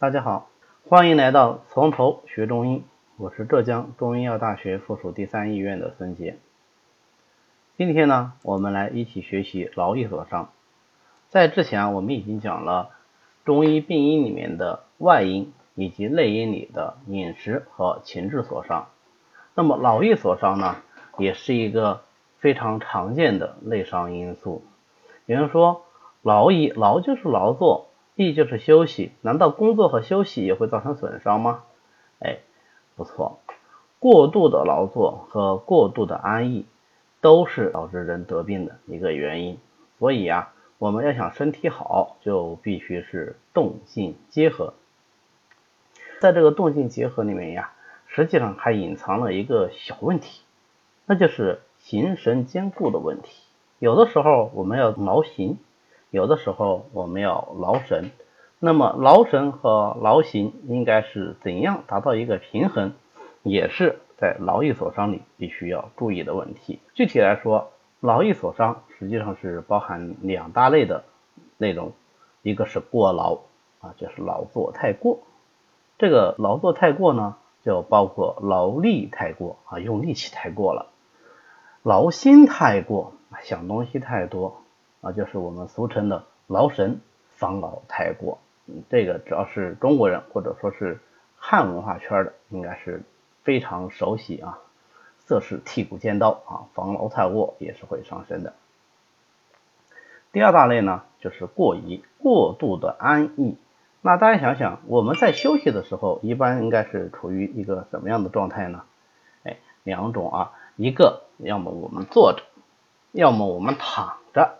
大家好，欢迎来到从头学中医，我是浙江中医药大学附属第三医院的孙杰。今天呢，我们来一起学习劳逸所伤。在之前啊我们已经讲了中医病因里面的外因以及内因里的饮食和情志所伤。那么劳逸所伤呢，也是一个非常常见的内伤因素。有人说，劳逸劳就是劳作，就是休息，难道工作和休息也会造成损伤吗？哎，不错，过度的劳作和过度的安逸都是导致人得病的一个原因。所以啊，我们要想身体好，就必须是动静结合。在这个动静结合里面呀。实际上还隐藏了一个小问题，那就是形神兼顾的问题。有的时候我们要劳形，有的时候我们要劳神。那么劳神和劳形应该是怎样达到一个平衡，也是在劳逸所伤里必须要注意的问题。具体来说，劳逸所伤实际上是包含两大类的内容，一个是过劳啊，就是劳作太过。这个劳作太过呢？就包括劳力太过啊，用力气太过了；劳心太过，想东西太多啊，就是我们俗称的劳神防劳太过。嗯，这个只要是中国人或者说是汉文化圈的，应该是非常熟悉啊。色是剔骨尖刀啊，防劳太过也是会伤身的。第二大类呢，就是过宜，过度的安逸。那大家想想，我们在休息的时候，一般应该是处于一个什么样的状态呢？哎，两种啊，一个要么我们坐着，要么我们躺着，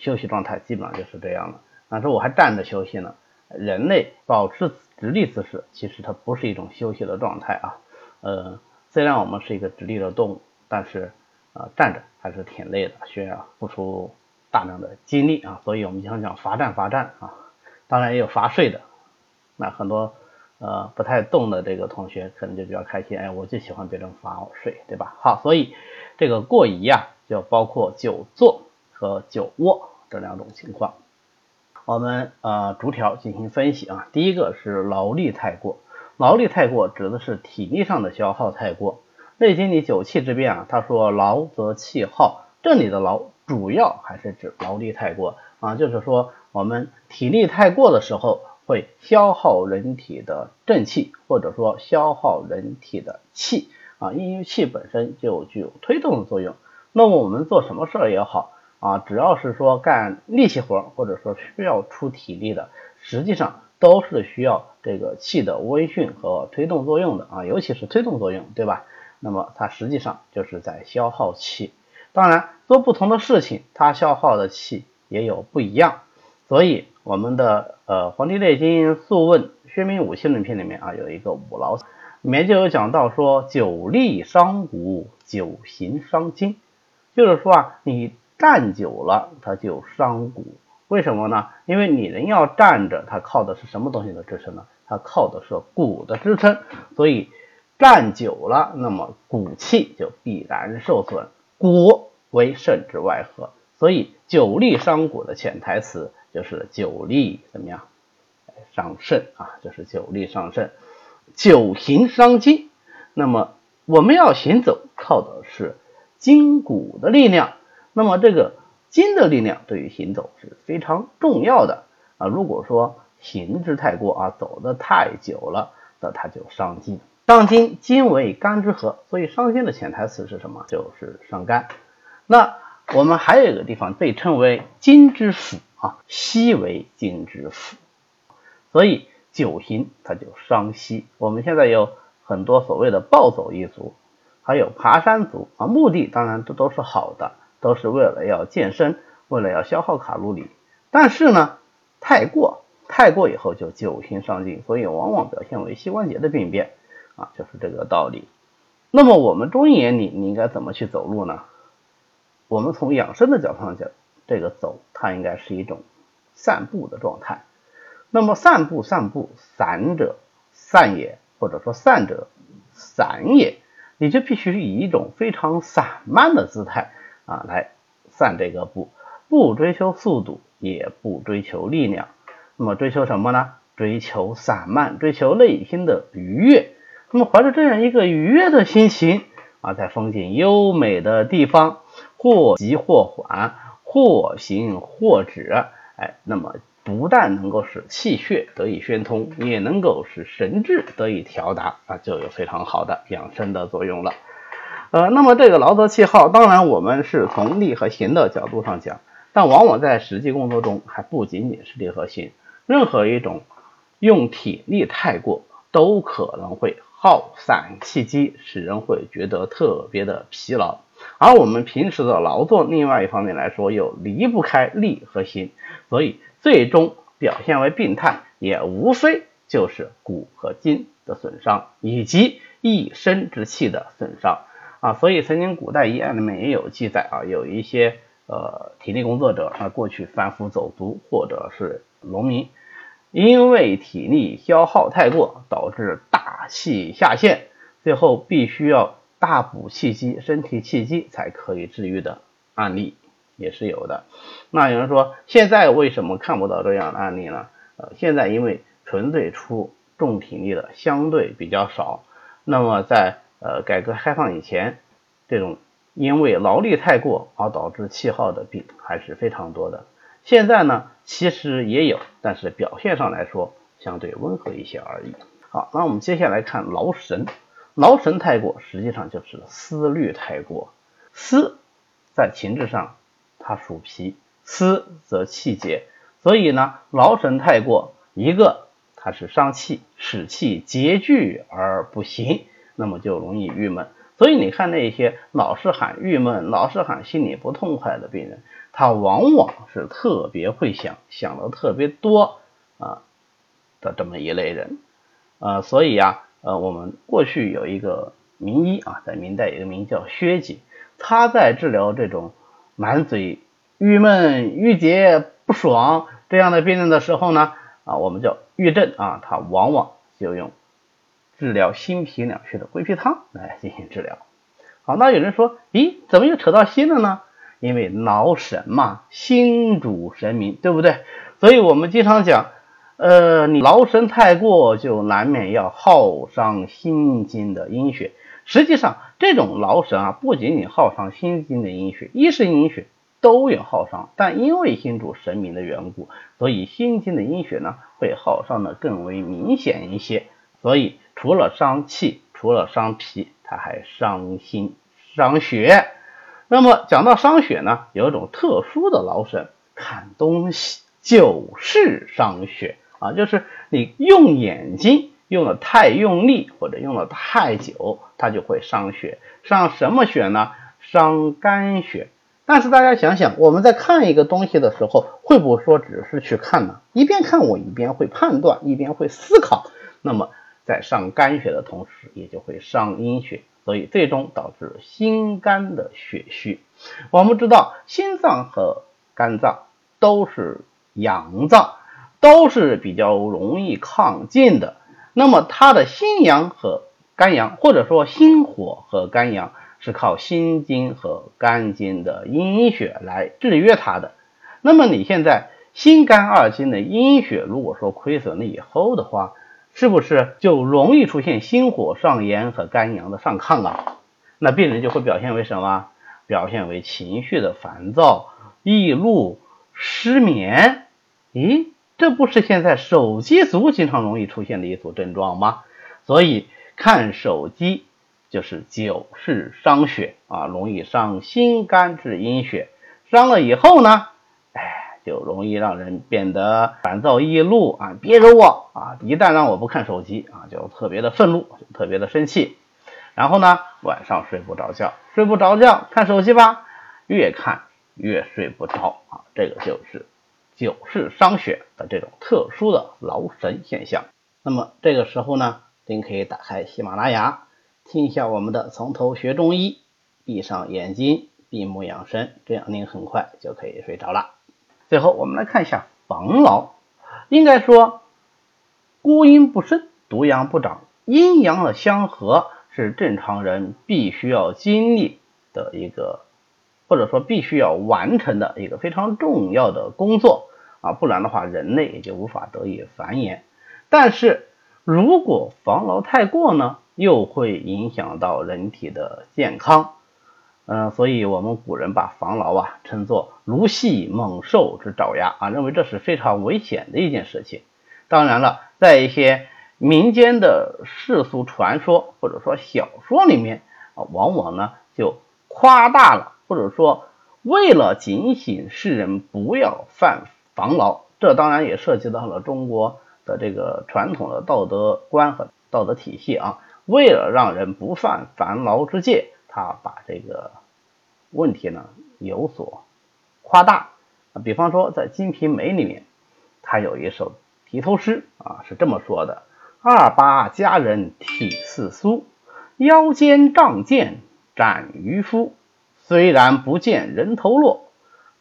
休息状态基本上就是这样的。那时候我还站着休息呢，人类保持直立姿势，其实它不是一种休息的状态啊。呃，虽然我们是一个直立的动物，但是啊，站着还是挺累的，需要付出大量的精力啊。所以我们经常讲罚站，罚站啊。当然也有罚睡的，那很多呃不太动的这个同学可能就比较开心，哎，我就喜欢别人罚我睡，对吧？好，所以这个过宜呀，就包括久坐和久卧这两种情况。我们呃逐条进行分析啊。第一个是劳力太过，劳力太过指的是体力上的消耗太过。《内经》里九气之变啊，他说劳则气耗，这里的劳主要还是指劳力太过啊，就是说。我们体力太过的时候，会消耗人体的正气，或者说消耗人体的气啊，因为气本身就具有推动的作用。那么我们做什么事儿也好啊，只要是说干力气活，或者说需要出体力的，实际上都是需要这个气的微训和推动作用的啊，尤其是推动作用，对吧？那么它实际上就是在消耗气。当然，做不同的事情，它消耗的气也有不一样。所以我们的呃《黄帝内经·素问·宣明五气论篇》里面啊有一个五劳，里面就有讲到说久立伤骨，久行伤筋，就是说啊你站久了它就伤骨，为什么呢？因为你人要站着，它靠的是什么东西的支撑呢？它靠的是骨的支撑，所以站久了，那么骨气就必然受损，骨为肾之外合，所以久立伤骨的潜台词。就是久立怎么样伤肾啊？就是久立伤肾，久行伤筋。那么我们要行走，靠的是筋骨的力量。那么这个筋的力量对于行走是非常重要的啊。如果说行之太过啊，走的太久了，那它就伤筋。伤筋，筋为肝之合，所以伤筋的潜台词是什么？就是伤肝。那我们还有一个地方被称为筋之府。啊，膝为筋之府，所以久行它就伤膝。我们现在有很多所谓的暴走一族，还有爬山族啊，目的当然这都是好的，都是为了要健身，为了要消耗卡路里。但是呢，太过太过以后就久行伤筋，所以往往表现为膝关节的病变啊，就是这个道理。那么我们中医眼里，你应该怎么去走路呢？我们从养生的角度上讲。这个走，它应该是一种散步的状态。那么散步，散步，散者散也，或者说散者散也，你就必须以一种非常散漫的姿态啊来散这个步，不追求速度，也不追求力量。那么追求什么呢？追求散漫，追求内心的愉悦。那么怀着这样一个愉悦的心情啊，在风景优美的地方，或急或缓，或行或止，哎，那么不但能够使气血得以宣通，也能够使神志得以调达啊，就有非常好的养生的作用了。呃，那么这个劳则气耗，当然我们是从力和行的角度上讲，但往往在实际工作中还不仅仅是力和行，任何一种用体力太过，都可能会耗散气机，使人会觉得特别的疲劳。而我们平时的劳作，另外一方面来说又离不开力和行，所以最终表现为病态，也无非就是骨和筋的损伤，以及一身之气的损伤。啊，所以曾经古代医案里面也有记载啊，有一些呃体力工作者啊，过去贩夫走卒或者是农民，因为体力消耗太过，导致大气下陷，最后必须要大补气机，身体气机才可以治愈的案例也是有的。那有人说，现在为什么看不到这样的案例呢？呃，现在因为纯粹出重体力的相对比较少，那么在呃，改革开放以前，这种因为劳力太过而导致气耗的病还是非常多的。现在呢，其实也有，但是表现上来说相对温和一些而已。好，那我们接下来看劳神，劳神太过，实际上就是思虑太过。思在情志上，它属脾，思则气结，所以呢，劳神太过，一个它是伤气，使气结聚而不行。那么就容易郁闷，所以你看那些老是喊郁闷、老是喊心里不痛快的病人，他往往是特别会想，想的特别多啊的这么一类人，呃，所以啊，呃，我们过去有一个名医啊，在明代有个名叫薛景，他在治疗这种满嘴郁闷、郁结、不爽这样的病人的时候呢，啊，我们叫郁症啊，他往往就用。治疗心脾两虚的归脾汤来进行治疗。好，那有人说，咦，怎么又扯到心了呢？因为劳神嘛，心主神明，对不对？所以我们经常讲，呃，你劳神太过，就难免要耗伤心经的阴血。实际上，这种劳神啊，不仅仅耗伤心经的阴血，一是阴血都有耗伤，但因为心主神明的缘故，所以心经的阴血呢，会耗伤的更为明显一些。所以。除了伤气，除了伤脾，它还伤心、伤血。那么讲到伤血呢，有一种特殊的劳损，看东西就是伤血啊，就是你用眼睛用的太用力，或者用的太久，它就会伤血。伤什么血呢？伤肝血。但是大家想想，我们在看一个东西的时候，会不会说只是去看呢？一边看我一边会判断，一边会思考。那么。在伤肝血的同时，也就会伤阴血，所以最终导致心肝的血虚。我们知道，心脏和肝脏都是阳脏，都是比较容易亢进的。那么它的心阳和肝阳，或者说心火和肝阳，是靠心经和肝经的阴血来制约它的。那么你现在心肝二经的阴血，如果说亏损了以后的话，是不是就容易出现心火上炎和肝阳的上亢啊？那病人就会表现为什么？表现为情绪的烦躁、易怒、失眠。咦，这不是现在手机族经常容易出现的一组症状吗？所以看手机就是久视伤血啊，容易伤心肝治阴血，伤了以后呢？就容易让人变得烦躁易怒啊！别惹我啊！一旦让我不看手机啊，就特别的愤怒，特别的生气。然后呢，晚上睡不着觉，睡不着觉，看手机吧，越看越睡不着啊！这个就是久视伤血的这种特殊的劳神现象。那么这个时候呢，您可以打开喜马拉雅，听一下我们的从头学中医，闭上眼睛，闭目养神，这样您很快就可以睡着了。最后，我们来看一下防劳。应该说，孤阴不生，独阳不长，阴阳的相合是正常人必须要经历的一个，或者说必须要完成的一个非常重要的工作。啊，不然的话人类也就无法得以繁衍。但是如果防劳太过呢，又会影响到人体的健康。嗯，所以我们古人把防劳啊称作卢系猛兽之爪牙啊，认为这是非常危险的一件事情。当然了，在一些民间的世俗传说或者说小说里面啊，往往呢就夸大了，或者说为了警醒世人不要犯防劳，这当然也涉及到了中国的这个传统的道德观和道德体系啊。为了让人不犯防劳之戒，他把这个。问题呢有所夸大，比方说在《金瓶梅》里面，他有一首题头诗啊，是这么说的：二八佳人体似酥，腰间仗剑斩渔夫。虽然不见人头落，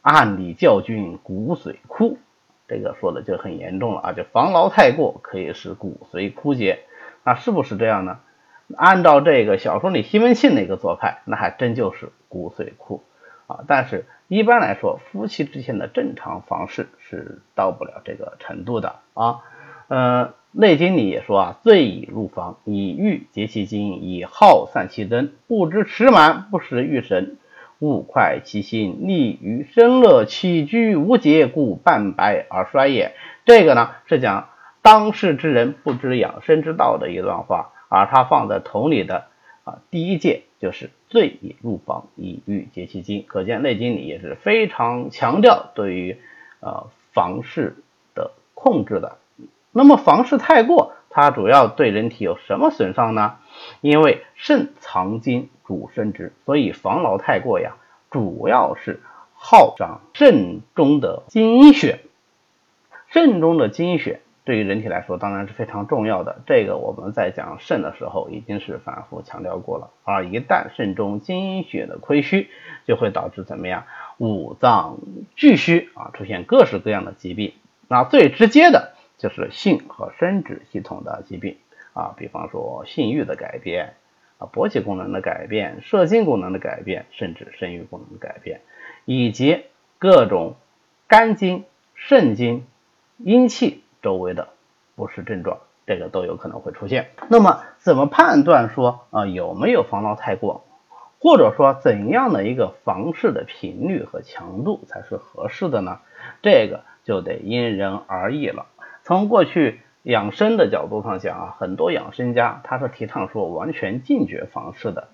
暗里教君骨髓枯。这个说的就很严重了啊，就防劳太过可以使骨髓枯竭，那是不是这样呢？按照这个小说里西门庆那个做派，那还真就是骨髓库啊。但是一般来说，夫妻之间的正常房事是到不了这个程度的啊。呃，《内经》里也说啊，醉以入房，以欲结其精，以耗散其灯，不知持满，不识欲神，勿快其心，利于生乐，起居无节，故半白而衰也。这个呢，是讲当世之人不知养生之道的一段话。而他放在桶里的啊，第一戒就是醉以入房，以欲结其精。可见《内经》里也是非常强调对于呃房事的控制的。那么房事太过，它主要对人体有什么损伤呢？因为肾藏精主生殖，所以防劳太过呀，主要是耗伤肾中的精血。肾中的精血。对于人体来说，当然是非常重要的。这个我们在讲肾的时候已经是反复强调过了。而一旦肾中精血的亏虚，就会导致怎么样？五脏俱虚啊，出现各式各样的疾病。那最直接的就是性和生殖系统的疾病啊，比方说性欲的改变啊，勃起功能的改变、射精功能的改变，甚至生育功能的改变，以及各种肝经、肾经、阴气。周围的不适症状，这个都有可能会出现。那么，怎么判断说啊有没有防劳太过，或者说怎样的一个房事的频率和强度才是合适的呢？这个就得因人而异了。从过去养生的角度上讲啊，很多养生家他是提倡说完全禁绝房事的，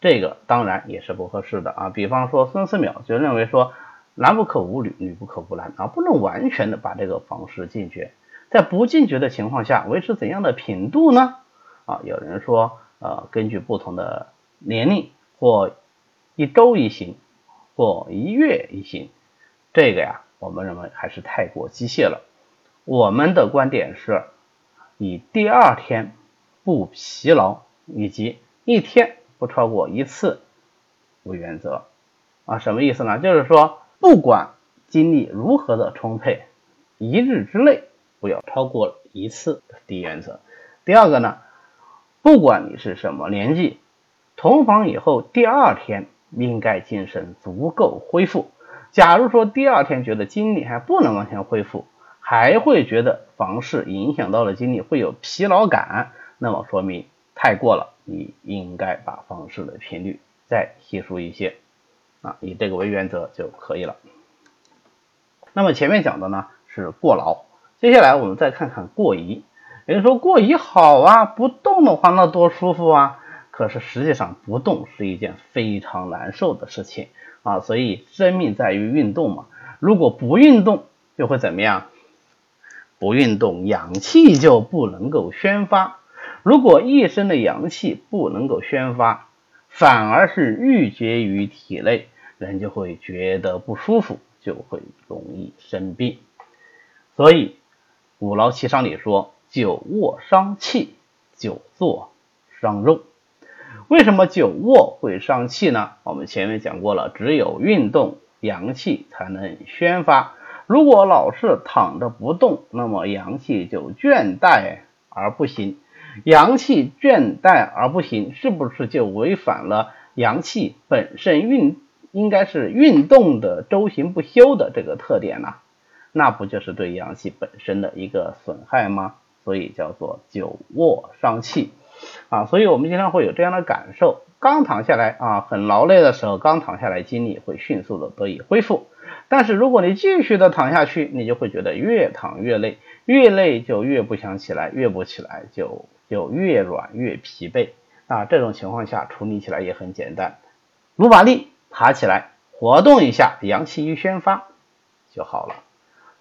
这个当然也是不合适的啊。比方说孙思邈就认为说，男不可无女，女不可无男啊，不能完全的把这个房事禁绝。在不禁绝的情况下，维持怎样的频度呢？啊，有人说，呃，根据不同的年龄，或一周一行，或一月一行，这个呀，我们认为还是太过机械了。我们的观点是以第二天不疲劳，以及一天不超过一次为原则。啊，什么意思呢？就是说，不管精力如何的充沛，一日之内。不要超过一次，第一原则。第二个呢，不管你是什么年纪，同房以后第二天应该精神足够恢复。假如说第二天觉得精力还不能完全恢复，还会觉得房事影响到了精力，会有疲劳感，那么说明太过了，你应该把房事的频率再稀疏一些啊，以这个为原则就可以了。那么前面讲的呢是过劳。接下来我们再看看过移。有人说过移好啊，不动的话那多舒服啊。可是实际上不动是一件非常难受的事情啊。所以生命在于运动嘛。如果不运动，就会怎么样？不运动，阳气就不能够宣发。如果一身的阳气不能够宣发，反而是郁结于体内，人就会觉得不舒服，就会容易生病。所以。五劳七伤里说：久卧伤气，久坐伤肉。为什么久卧会伤气呢？我们前面讲过了，只有运动，阳气才能宣发。如果老是躺着不动，那么阳气就倦怠而不行。阳气倦怠而不行，是不是就违反了阳气本身运应该是运动的周行不休的这个特点呢？那不就是对阳气本身的一个损害吗？所以叫做久卧伤气啊。所以我们经常会有这样的感受：刚躺下来啊，很劳累的时候，刚躺下来，精力会迅速的得以恢复。但是如果你继续的躺下去，你就会觉得越躺越累，越累就越不想起来，越不起来就就越软越疲惫啊。这种情况下处理起来也很简单，努把力爬起来，活动一下，阳气一宣发就好了。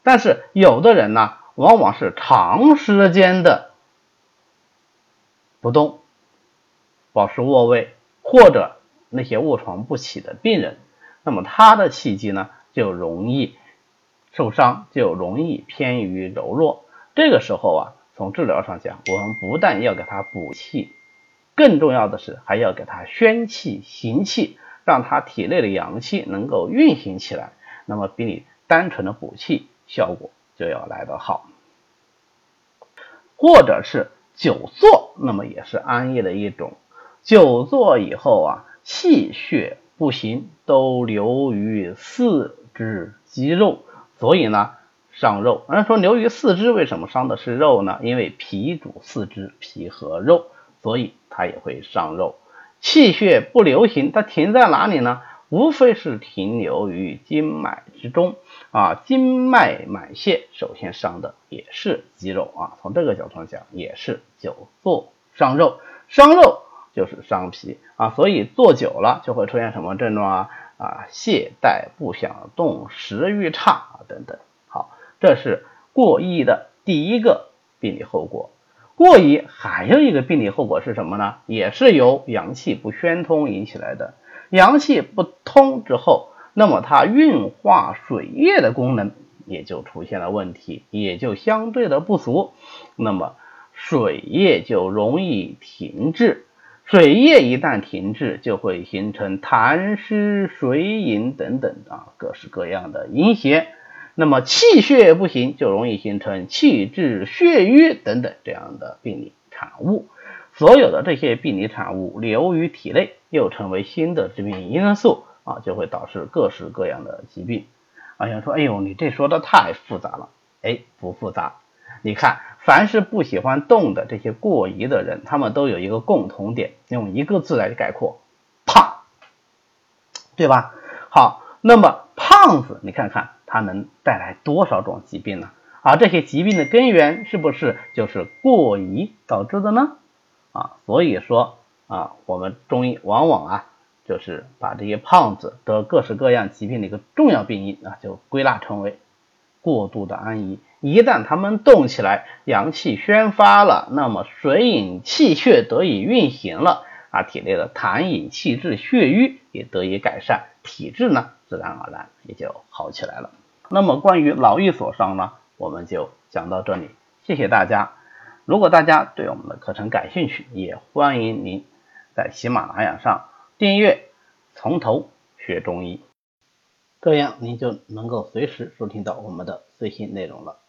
但是有的人呢，往往是长时间的不动，保持卧位，或者那些卧床不起的病人，那么他的气机呢？就容易受伤，就容易偏于柔弱。这个时候啊，从治疗上讲，我们不但要给他补气，更重要的是还要给他宣气行气，让他体内的阳气能够运行起来。那么比你单纯的补气效果就要来得好。或者是久坐，那么也是安逸的一种。久坐以后啊，气血不行，都流于四。肢肌肉，所以呢伤肉。人说流于四肢，为什么伤的是肉呢？因为脾主四肢，脾和肉，所以它也会伤肉。气血不流行，它停在哪里呢？无非是停留于经脉之中啊。经脉满泄，首先伤的也是肌肉啊。从这个角度上讲，也是久坐伤肉，伤肉就是伤脾啊。所以坐久了就会出现什么症状啊？啊，懈怠不想动，食欲差，等等。好，这是过宜的第一个病理后果。过宜还有一个病理后果是什么呢？也是由阳气不宣通引起来的。阳气不通之后，那么它运化水液的功能也就出现了问题，也就相对的不足。那么水液就容易停滞。水液一旦停滞，就会形成痰湿、水饮等等啊各式各样的阴邪。那么气血不行，就容易形成气滞、血瘀等等这样的病理产物。所有的这些病理产物流于体内，又成为新的致病因素啊，就会导致各式各样的疾病。啊，有人说：“哎呦，你这说的太复杂了。”哎，不复杂。你看，凡是不喜欢动的这些过宜的人，他们都有一个共同点，用一个字来概括：胖，对吧？好，那么胖子，你看看他能带来多少种疾病呢？而这些疾病的根源是不是就是过宜导致的呢？啊，所以说啊，我们中医往往啊，就是把这些胖子得各式各样疾病的一个重要病因啊，就归纳成为过度的安逸。一旦他们动起来，阳气宣发了，那么水饮气血得以运行了啊，体内的痰饮气滞血瘀也得以改善，体质呢自然而然也就好起来了。那么关于劳逸所伤呢，我们就讲到这里，谢谢大家。如果大家对我们的课程感兴趣，也欢迎您在喜马拉雅上订阅《从头学中医》，这样您就能够随时收听到我们的最新内容了。